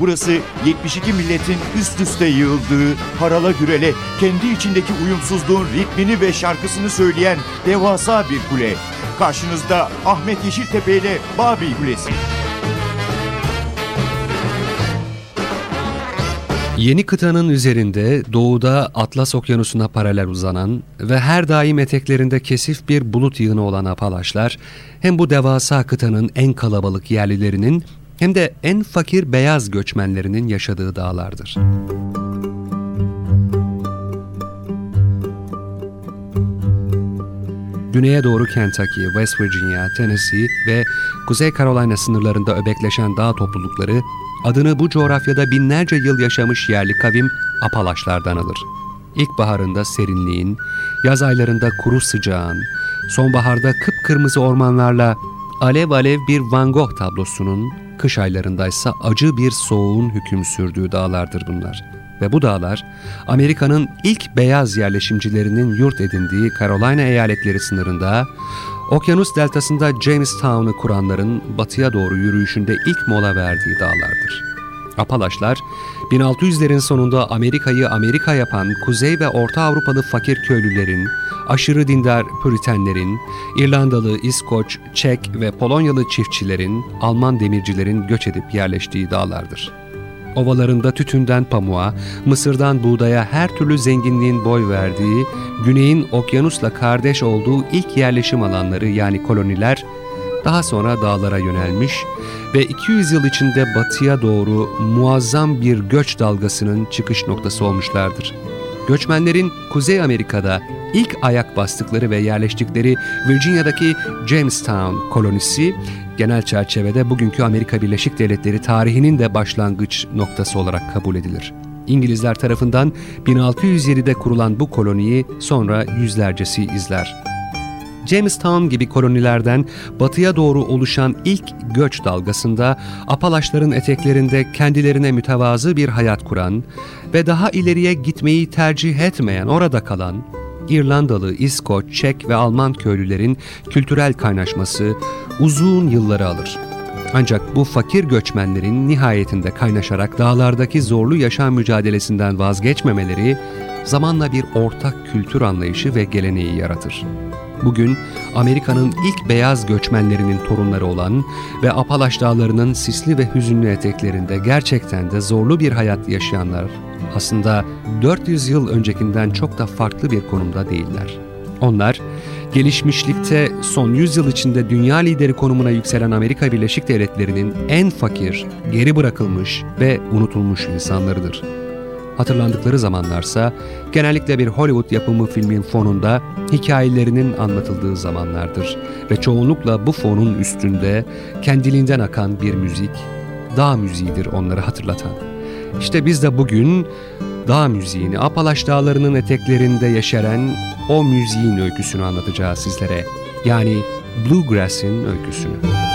Burası 72 milletin üst üste yığıldığı, harala gürele, kendi içindeki uyumsuzluğun ritmini ve şarkısını söyleyen devasa bir kule. Karşınızda Ahmet Yeşiltepe ile Babil Kulesi. Yeni kıtanın üzerinde doğuda Atlas Okyanusu'na paralel uzanan ve her daim eteklerinde kesif bir bulut yığını olan Apalaşlar, hem bu devasa kıtanın en kalabalık yerlilerinin hem de en fakir beyaz göçmenlerinin yaşadığı dağlardır. Güneye doğru Kentucky, West Virginia, Tennessee ve Kuzey Carolina sınırlarında öbekleşen dağ toplulukları adını bu coğrafyada binlerce yıl yaşamış yerli kavim Apalaşlardan alır. İlkbaharında serinliğin, yaz aylarında kuru sıcağın, sonbaharda kıpkırmızı ormanlarla alev alev bir Van Gogh tablosunun, kış aylarındaysa acı bir soğuğun hüküm sürdüğü dağlardır bunlar. Ve bu dağlar, Amerika'nın ilk beyaz yerleşimcilerinin yurt edindiği Carolina eyaletleri sınırında, Okyanus deltasında Jamestown'u kuranların batıya doğru yürüyüşünde ilk mola verdiği dağlardır. Apalaşlar, 1600'lerin sonunda Amerika'yı Amerika yapan Kuzey ve Orta Avrupalı fakir köylülerin, aşırı dindar Püritenlerin, İrlandalı, İskoç, Çek ve Polonyalı çiftçilerin, Alman demircilerin göç edip yerleştiği dağlardır. Ovalarında tütünden pamuğa, mısırdan buğdaya her türlü zenginliğin boy verdiği, güneyin okyanusla kardeş olduğu ilk yerleşim alanları yani koloniler, daha sonra dağlara yönelmiş ve 200 yıl içinde batıya doğru muazzam bir göç dalgasının çıkış noktası olmuşlardır. Göçmenlerin Kuzey Amerika'da ilk ayak bastıkları ve yerleştikleri Virginia'daki Jamestown kolonisi genel çerçevede bugünkü Amerika Birleşik Devletleri tarihinin de başlangıç noktası olarak kabul edilir. İngilizler tarafından 1607'de kurulan bu koloniyi sonra yüzlercesi izler. Jamestown gibi kolonilerden batıya doğru oluşan ilk göç dalgasında Apalaşların eteklerinde kendilerine mütevazı bir hayat kuran ve daha ileriye gitmeyi tercih etmeyen orada kalan İrlandalı, İskoç, Çek ve Alman köylülerin kültürel kaynaşması uzun yılları alır. Ancak bu fakir göçmenlerin nihayetinde kaynaşarak dağlardaki zorlu yaşam mücadelesinden vazgeçmemeleri zamanla bir ortak kültür anlayışı ve geleneği yaratır. Bugün Amerika'nın ilk beyaz göçmenlerinin torunları olan ve Apalaş Dağları'nın sisli ve hüzünlü eteklerinde gerçekten de zorlu bir hayat yaşayanlar aslında 400 yıl öncekinden çok da farklı bir konumda değiller. Onlar, gelişmişlikte son 100 yıl içinde dünya lideri konumuna yükselen Amerika Birleşik Devletleri'nin en fakir, geri bırakılmış ve unutulmuş insanlarıdır. Hatırlandıkları zamanlarsa genellikle bir Hollywood yapımı filmin fonunda hikayelerinin anlatıldığı zamanlardır ve çoğunlukla bu fonun üstünde kendiliğinden akan bir müzik, dağ müziğidir onları hatırlatan. İşte biz de bugün dağ müziğini, Apalaş dağlarının eteklerinde yeşeren o müziğin öyküsünü anlatacağız sizlere. Yani Bluegrass'in öyküsünü.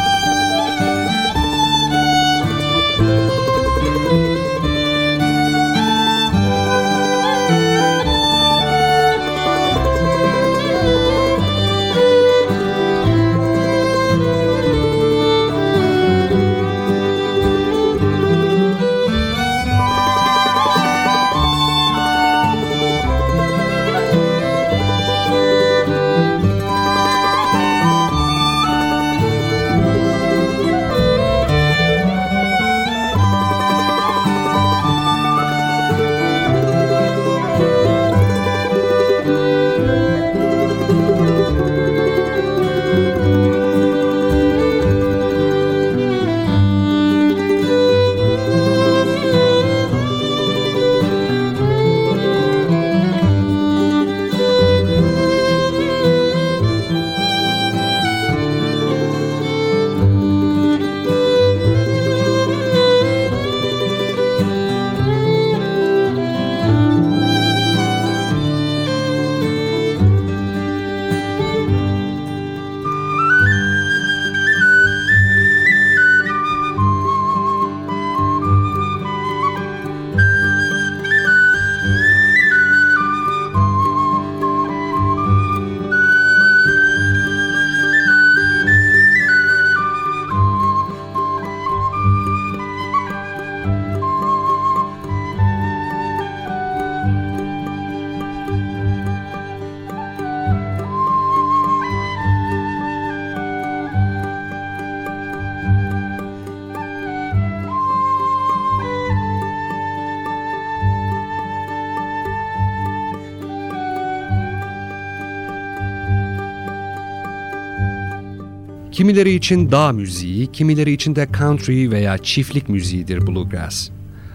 Kimileri için dağ müziği, kimileri için de country veya çiftlik müziğidir bluegrass.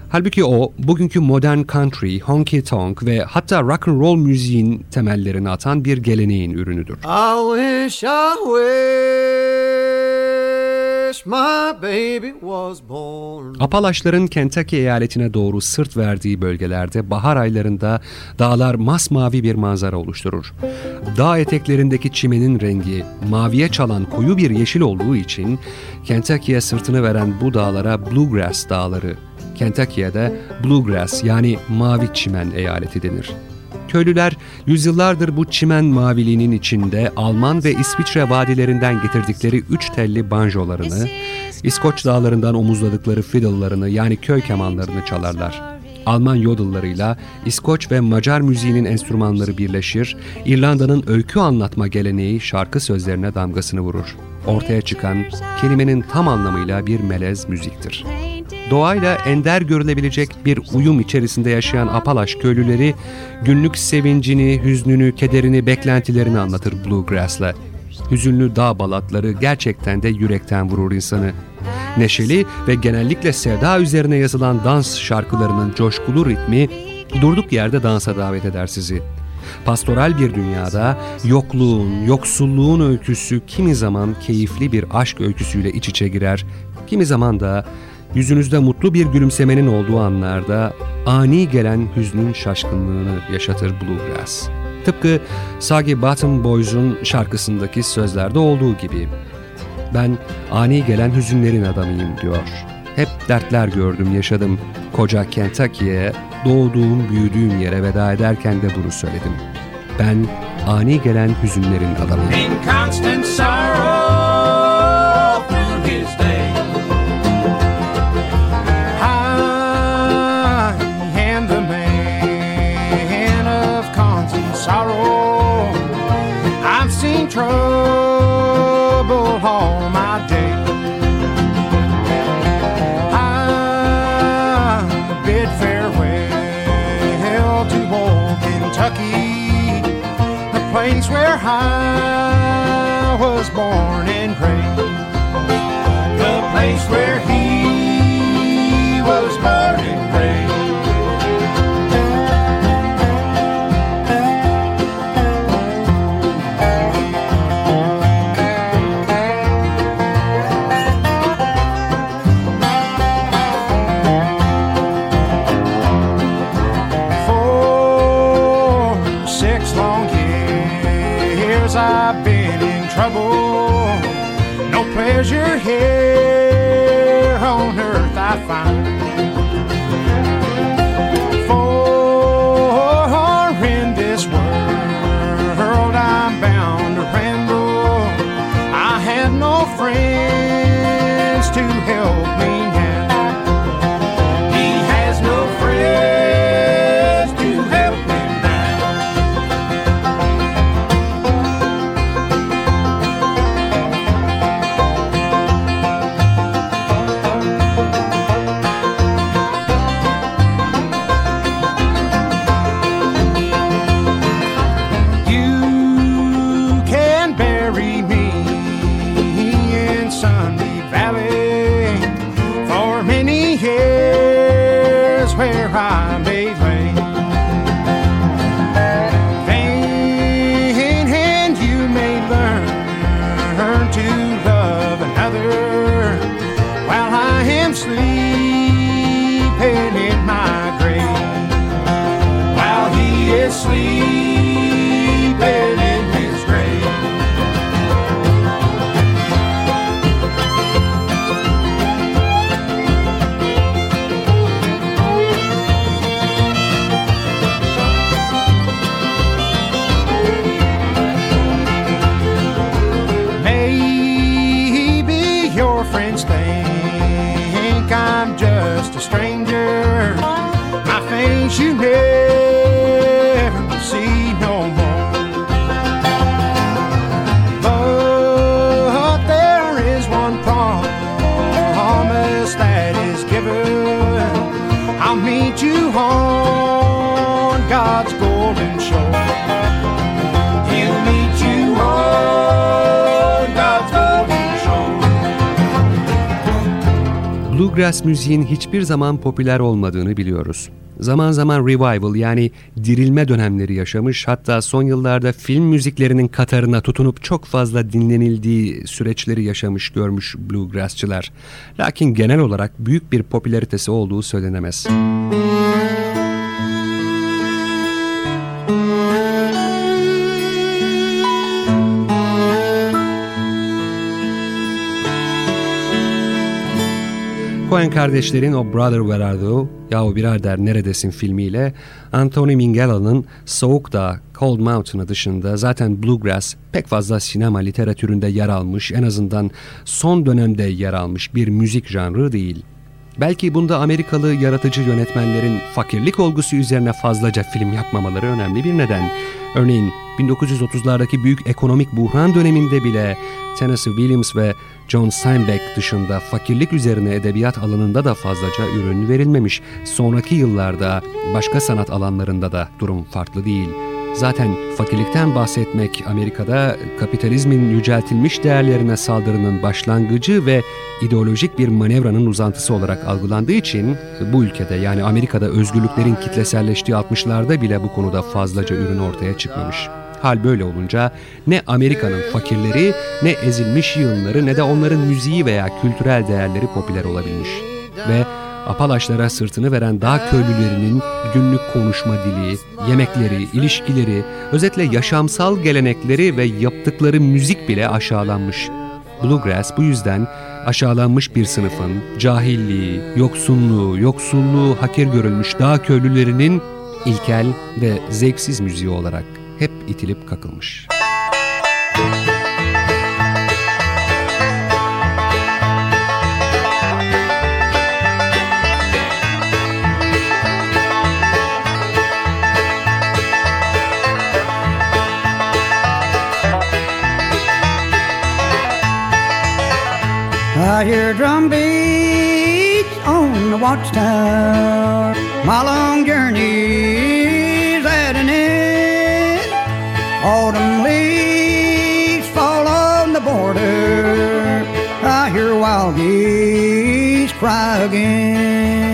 Halbuki o, bugünkü modern country, honky tonk ve hatta rock and roll müziğin temellerini atan bir geleneğin ürünüdür. I wish, I wish Apalaşların Kentucky eyaletine doğru sırt verdiği bölgelerde bahar aylarında dağlar masmavi bir manzara oluşturur. Dağ eteklerindeki çimenin rengi maviye çalan koyu bir yeşil olduğu için Kentucky'ye sırtını veren bu dağlara Bluegrass dağları, Kentucky'ye Bluegrass yani mavi çimen eyaleti denir. Köylüler yüzyıllardır bu çimen maviliğinin içinde Alman ve İsviçre vadilerinden getirdikleri üç telli banjolarını, İskoç dağlarından omuzladıkları fiddle'larını yani köy kemanlarını çalarlar. Alman yodellarıyla İskoç ve Macar müziğinin enstrümanları birleşir, İrlanda'nın öykü anlatma geleneği şarkı sözlerine damgasını vurur. Ortaya çıkan kelimenin tam anlamıyla bir melez müziktir. Doğayla ender görülebilecek bir uyum içerisinde yaşayan Apalaş köylüleri günlük sevincini, hüznünü, kederini, beklentilerini anlatır Bluegrass'la. Hüzünlü dağ balatları gerçekten de yürekten vurur insanı. Neşeli ve genellikle sevda üzerine yazılan dans şarkılarının coşkulu ritmi durduk yerde dansa davet eder sizi. Pastoral bir dünyada yokluğun, yoksulluğun öyküsü kimi zaman keyifli bir aşk öyküsüyle iç içe girer, kimi zaman da yüzünüzde mutlu bir gülümsemenin olduğu anlarda ani gelen hüznün şaşkınlığını yaşatır Bluegrass. Tıpkı Sagi Bottom Boys'un şarkısındaki sözlerde olduğu gibi. Ben ani gelen hüzünlerin adamıyım diyor. Hep dertler gördüm, yaşadım. Koca Kentucky'ye, doğduğum, büyüdüğüm yere veda ederken de bunu söyledim. Ben ani gelen hüzünlerin adamıyım. I've been in trouble. No pleasure here on earth I find. Bluegrass müziğin hiçbir zaman popüler olmadığını biliyoruz. Zaman zaman revival yani dirilme dönemleri yaşamış hatta son yıllarda film müziklerinin katarına tutunup çok fazla dinlenildiği süreçleri yaşamış görmüş bluegrassçılar. Lakin genel olarak büyük bir popülaritesi olduğu söylenemez. Coen kardeşlerin o Brother Where Are Thou, Yahu Birader Neredesin filmiyle Anthony Minghella'nın Soğuk Dağ, Cold Mountain'ı dışında zaten Bluegrass pek fazla sinema literatüründe yer almış, en azından son dönemde yer almış bir müzik janrı değil. Belki bunda Amerikalı yaratıcı yönetmenlerin fakirlik olgusu üzerine fazlaca film yapmamaları önemli bir neden. Örneğin 1930'lardaki büyük ekonomik buhran döneminde bile Tennessee Williams ve John Steinbeck dışında fakirlik üzerine edebiyat alanında da fazlaca ürün verilmemiş. Sonraki yıllarda başka sanat alanlarında da durum farklı değil. Zaten fakirlikten bahsetmek Amerika'da kapitalizmin yüceltilmiş değerlerine saldırının başlangıcı ve ideolojik bir manevranın uzantısı olarak algılandığı için bu ülkede yani Amerika'da özgürlüklerin kitleselleştiği 60'larda bile bu konuda fazlaca ürün ortaya çıkmamış. Hal böyle olunca ne Amerika'nın fakirleri ne ezilmiş yığınları ne de onların müziği veya kültürel değerleri popüler olabilmiş. Ve Apalaşlara sırtını veren dağ köylülerinin günlük konuşma dili, yemekleri, ilişkileri, özetle yaşamsal gelenekleri ve yaptıkları müzik bile aşağılanmış. Bluegrass bu yüzden aşağılanmış bir sınıfın cahilliği, yoksunluğu, yoksulluğu hakir görülmüş dağ köylülerinin ilkel ve zevksiz müziği olarak hep itilip kakılmış. I hear drum beats on the watchtower. My long journey's at an end. Autumn leaves fall on the border. I hear wild geese cry again.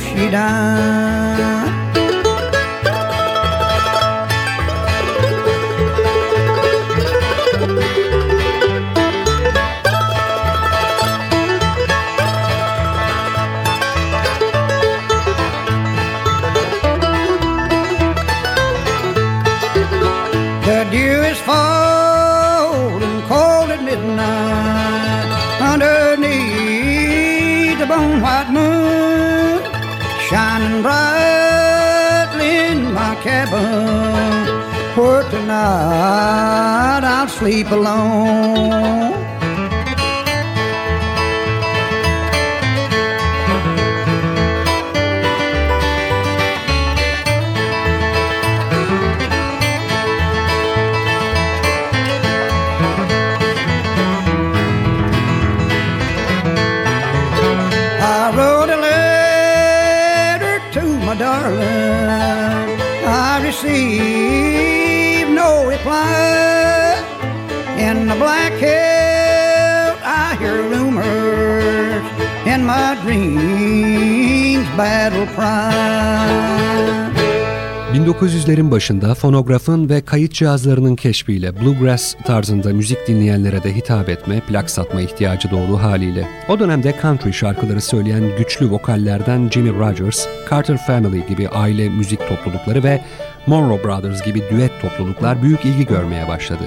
If she dies. Keep alone. My dreams, battle cry. 1900'lerin başında fonografın ve kayıt cihazlarının keşfiyle bluegrass tarzında müzik dinleyenlere de hitap etme, plak satma ihtiyacı doğdu haliyle. O dönemde country şarkıları söyleyen güçlü vokallerden Jimmy Rogers, Carter Family gibi aile müzik toplulukları ve Monroe Brothers gibi düet topluluklar büyük ilgi görmeye başladı.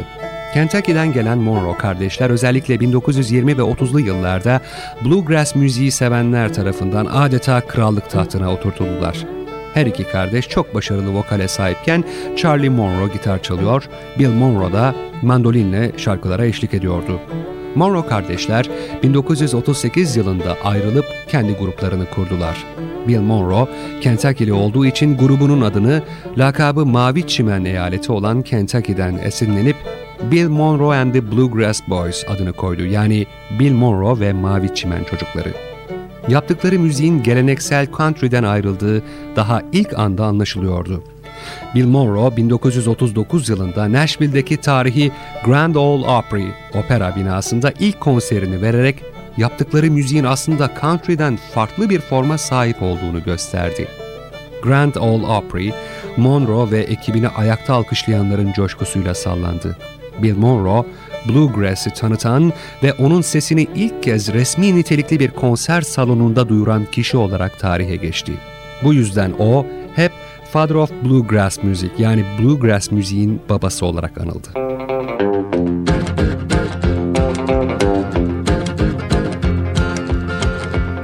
Kentucky'den gelen Monroe kardeşler özellikle 1920 ve 30'lu yıllarda bluegrass müziği sevenler tarafından adeta krallık tahtına oturtuldular. Her iki kardeş çok başarılı vokale sahipken Charlie Monroe gitar çalıyor, Bill Monroe da mandolinle şarkılara eşlik ediyordu. Monroe kardeşler 1938 yılında ayrılıp kendi gruplarını kurdular. Bill Monroe, Kentucky'li olduğu için grubunun adını lakabı Mavi Çimen eyaleti olan Kentucky'den esinlenip Bill Monroe and the Bluegrass Boys adını koydu. Yani Bill Monroe ve Mavi Çimen çocukları. Yaptıkları müziğin geleneksel country'den ayrıldığı daha ilk anda anlaşılıyordu. Bill Monroe 1939 yılında Nashville'deki tarihi Grand Ole Opry opera binasında ilk konserini vererek yaptıkları müziğin aslında country'den farklı bir forma sahip olduğunu gösterdi. Grand Ole Opry, Monroe ve ekibini ayakta alkışlayanların coşkusuyla sallandı. Bill Monroe, Bluegrass'ı tanıtan ve onun sesini ilk kez resmi nitelikli bir konser salonunda duyuran kişi olarak tarihe geçti. Bu yüzden o hep Father of Bluegrass Music yani Bluegrass müziğin babası olarak anıldı.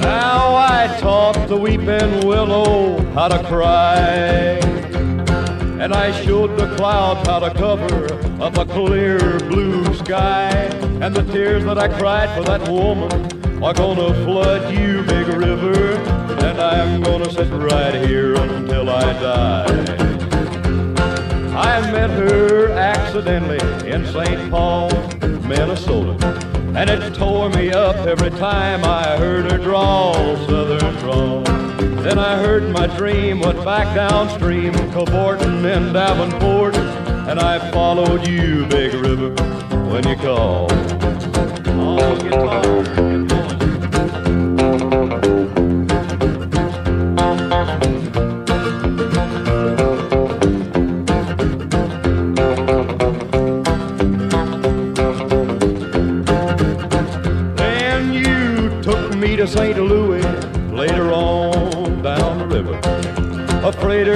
Now I taught the weeping willow how to cry. And I showed the clouds how to cover up a clear blue sky. And the tears that I cried for that woman are gonna flood you, big river. And I'm gonna sit right here until I die. I met her accidentally in St. Paul, Minnesota. And it tore me up every time I heard her drawl, southern drawl. Then I heard my dream went back downstream, cavorting in Davenport. And I followed you, Big River, when you called.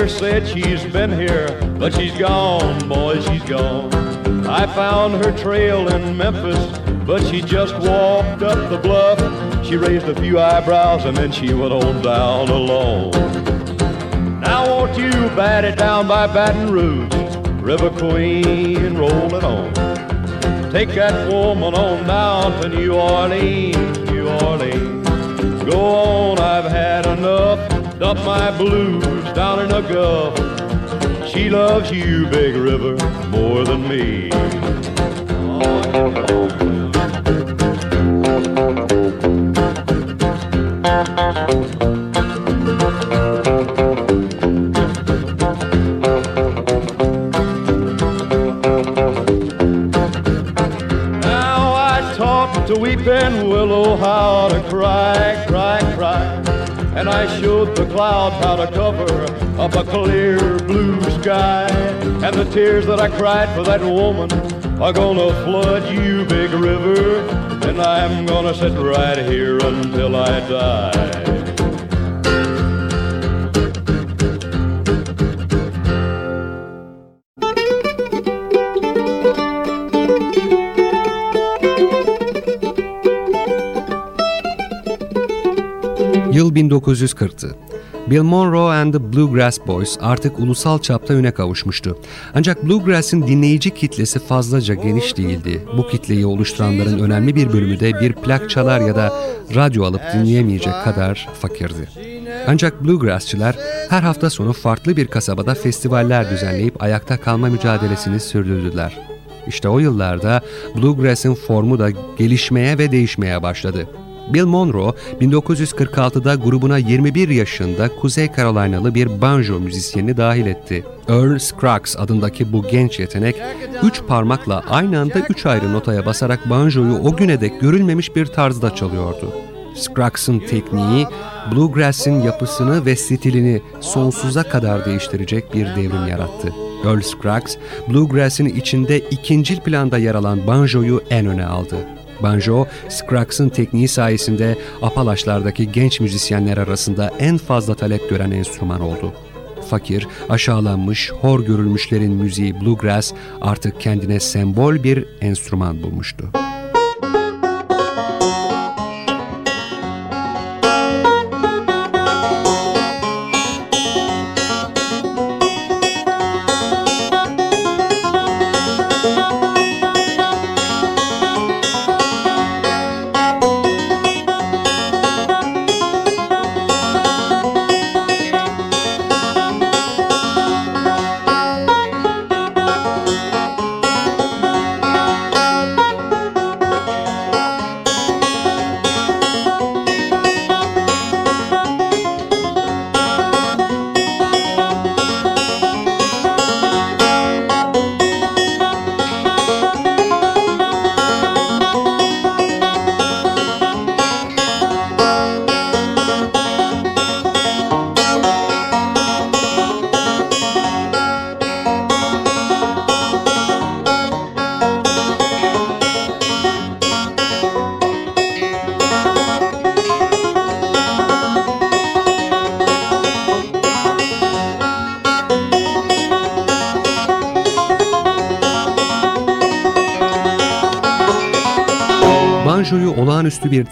Freighter said she's been here, but she's gone, boy, she's gone. I found her trail in Memphis, but she just walked up the bluff. She raised a few eyebrows and then she went on down alone. Now won't you bat it down by Baton Rouge, River Queen, roll it on. Take that woman on down to New Orleans, New Orleans. Go on, I've had enough. My blues down in the Gulf. She loves you, Big River, more than me. And I showed the clouds how to cover up a clear blue sky. And the tears that I cried for that woman are gonna flood you, big river. And I'm gonna sit right here until I die. 1940'tı. Bill Monroe and the Bluegrass Boys artık ulusal çapta üne kavuşmuştu. Ancak Bluegrass'in dinleyici kitlesi fazlaca geniş değildi. Bu kitleyi oluşturanların önemli bir bölümü de bir plak çalar ya da radyo alıp dinleyemeyecek kadar fakirdi. Ancak Bluegrassçılar her hafta sonu farklı bir kasabada festivaller düzenleyip ayakta kalma mücadelesini sürdürdüler. İşte o yıllarda Bluegrass'in formu da gelişmeye ve değişmeye başladı. Bill Monroe 1946'da grubuna 21 yaşında Kuzey Carolina'lı bir banjo müzisyenini dahil etti. Earl Scruggs adındaki bu genç yetenek üç parmakla aynı anda üç ayrı notaya basarak banjoyu o güne dek görülmemiş bir tarzda çalıyordu. Scruggs'ın tekniği, Bluegrass'in yapısını ve stilini sonsuza kadar değiştirecek bir devrim yarattı. Earl Scruggs, Bluegrass'in içinde ikincil planda yer alan banjoyu en öne aldı. Banjo, Scruggs'ın tekniği sayesinde Apalaşlardaki genç müzisyenler arasında en fazla talep gören enstrüman oldu. Fakir, aşağılanmış, hor görülmüşlerin müziği bluegrass artık kendine sembol bir enstrüman bulmuştu.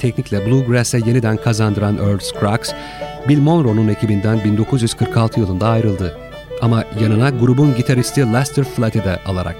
Teknikle bluegrass'e yeniden kazandıran Earl Scruggs, Bill Monroe'nun ekibinden 1946 yılında ayrıldı. Ama yanına grubun gitaristi Lester Flatt'i de alarak.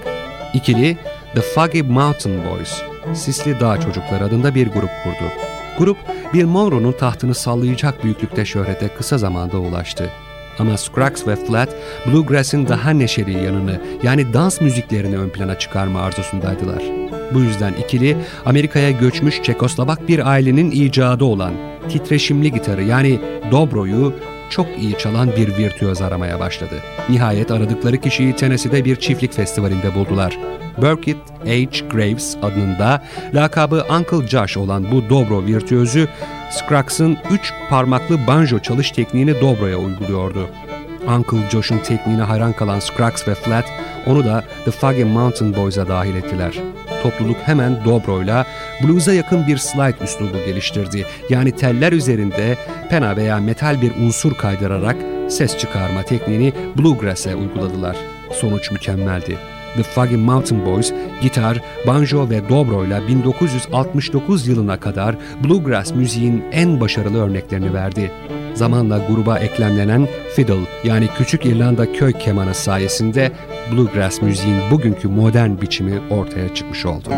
İkili The Foggy Mountain Boys, Sisli Dağ Çocukları adında bir grup kurdu. Grup, Bill Monroe'nun tahtını sallayacak büyüklükte şöhrete kısa zamanda ulaştı. Ama Scruggs ve Flat, Bluegrass'in daha neşeli yanını yani dans müziklerini ön plana çıkarma arzusundaydılar. Bu yüzden ikili Amerika'ya göçmüş Çekoslovak bir ailenin icadı olan titreşimli gitarı yani dobroyu çok iyi çalan bir virtüöz aramaya başladı. Nihayet aradıkları kişiyi Tennessee'de bir çiftlik festivalinde buldular. Burkitt H. Graves adında lakabı Uncle Josh olan bu dobro virtüözü Scruggs'ın üç parmaklı banjo çalış tekniğini dobroya uyguluyordu. Uncle Josh'un tekniğine hayran kalan Scruggs ve Flat onu da The Foggy Mountain Boys'a dahil ettiler. Topluluk hemen dobroyla blues'a yakın bir slide üslubu geliştirdi. Yani teller üzerinde pena veya metal bir unsur kaydırarak ses çıkarma tekniğini bluegrass'e uyguladılar. Sonuç mükemmeldi. The Foggy Mountain Boys gitar, banjo ve dobro ile 1969 yılına kadar bluegrass müziğin en başarılı örneklerini verdi. Zamanla gruba eklemlenen fiddle yani Küçük İrlanda köy kemanı sayesinde bluegrass müziğin bugünkü modern biçimi ortaya çıkmış oldu.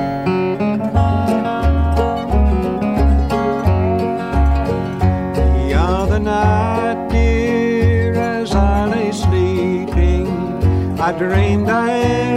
I dreamed I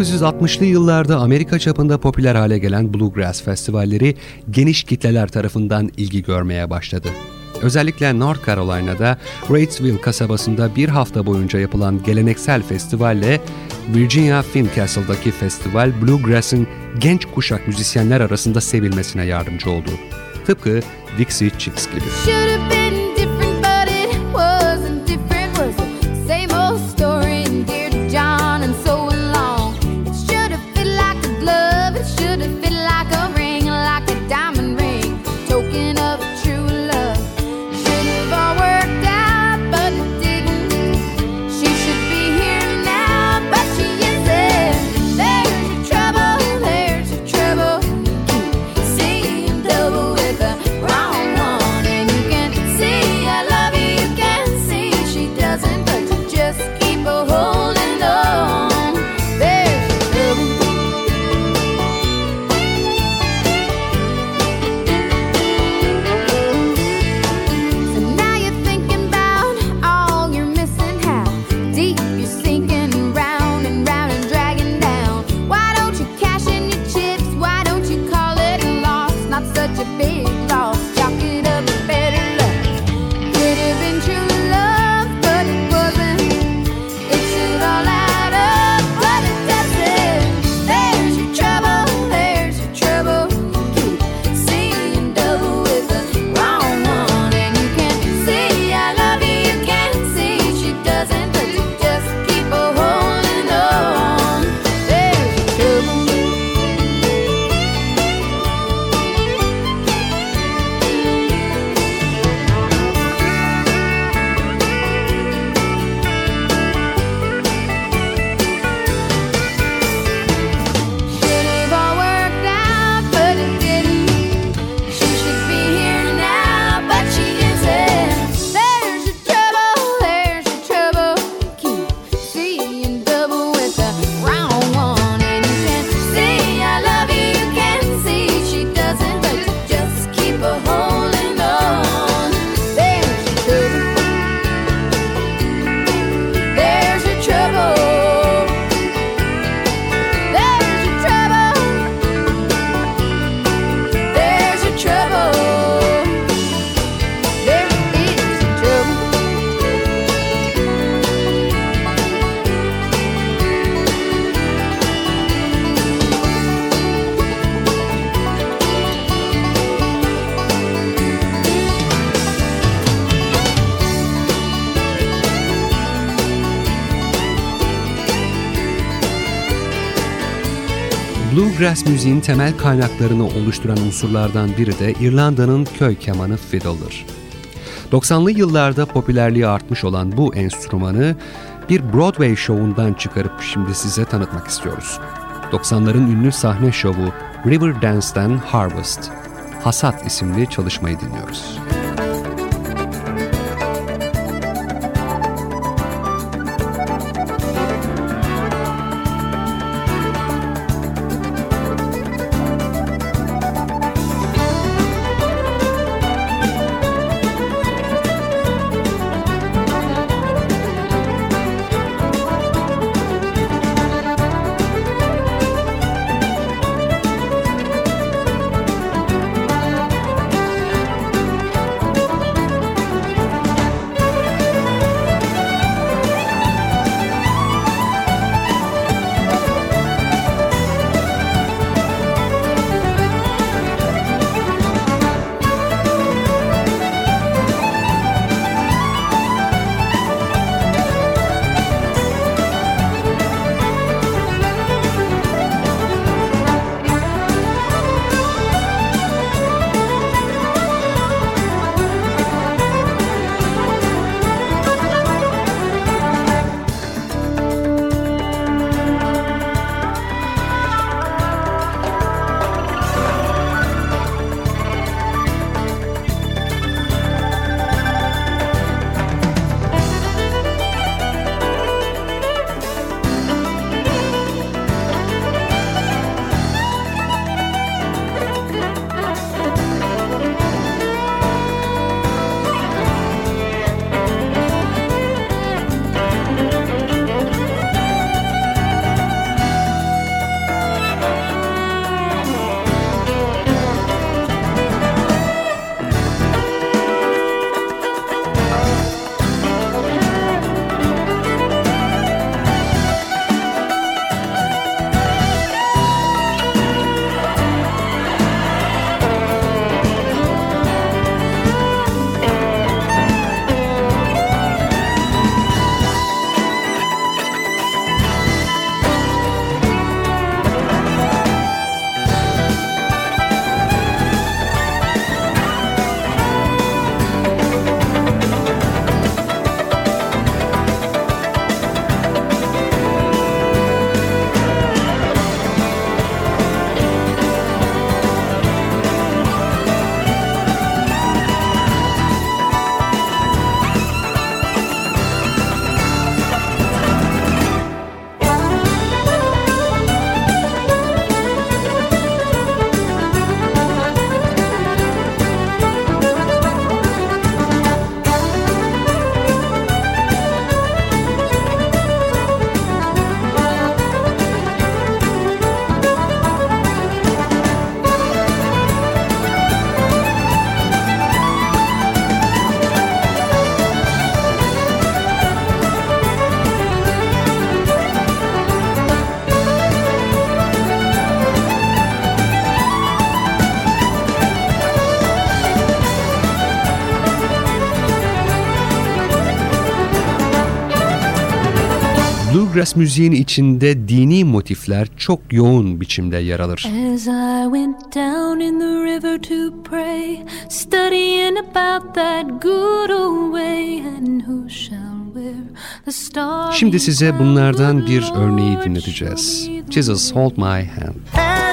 1960'lı yıllarda Amerika çapında popüler hale gelen bluegrass festivalleri geniş kitleler tarafından ilgi görmeye başladı. Özellikle North Carolina'da Wrightsville kasabasında bir hafta boyunca yapılan geleneksel festivalle Virginia Fincastle'daki festival bluegrass'ın genç kuşak müzisyenler arasında sevilmesine yardımcı oldu. Tıpkı Dixie Chicks gibi. Bluegrass müziğin temel kaynaklarını oluşturan unsurlardan biri de İrlanda'nın köy kemanı fiddle'dır. 90'lı yıllarda popülerliği artmış olan bu enstrümanı bir Broadway şovundan çıkarıp şimdi size tanıtmak istiyoruz. 90'ların ünlü sahne şovu River Dance'den Harvest, Hasat isimli çalışmayı dinliyoruz. Bluegrass müziğin içinde dini motifler çok yoğun biçimde yer alır. As I went down in the river to pray, studying about that good old way, and who shall Şimdi size bunlardan bir örneği dinleteceğiz. Jesus Hold My Hand.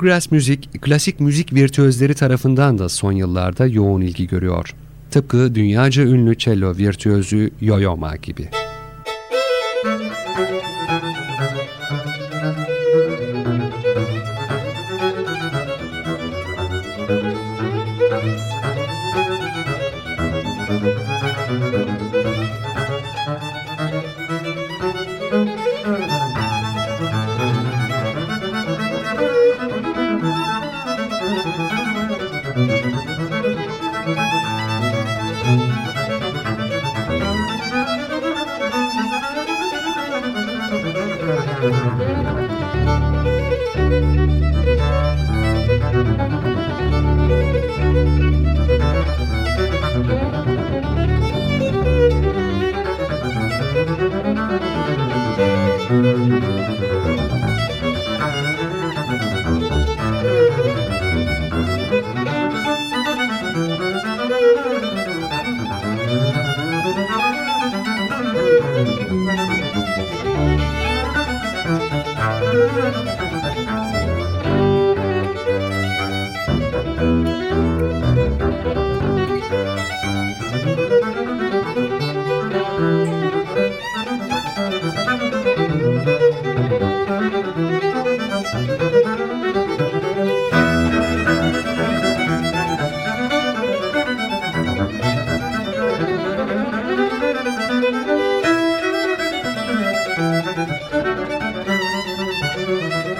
Bluegrass müzik, klasik müzik virtüözleri tarafından da son yıllarda yoğun ilgi görüyor. Tıpkı dünyaca ünlü cello virtüözü Yo-Yo Ma gibi. Bugün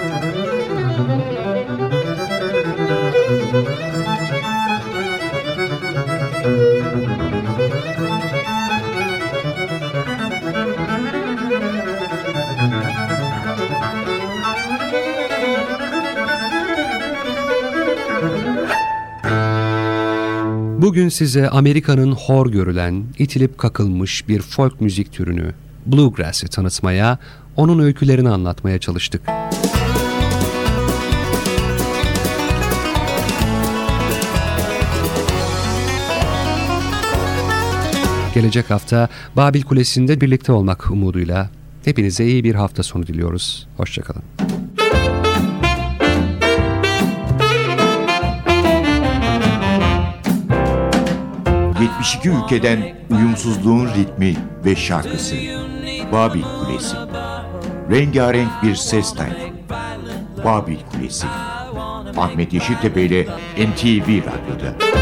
size Amerika'nın hor görülen, itilip kakılmış bir folk müzik türünü, Bluegrass'i tanıtmaya, onun öykülerini anlatmaya çalıştık. Gelecek hafta Babil Kulesi'nde birlikte olmak umuduyla hepinize iyi bir hafta sonu diliyoruz. Hoşçakalın. ...72 ülkeden uyumsuzluğun ritmi ve şarkısı. Babil Kulesi. Rengarenk bir ses tayfı. Babil Kulesi. Ahmet Yeşiltepe ile NTV Radyo'da.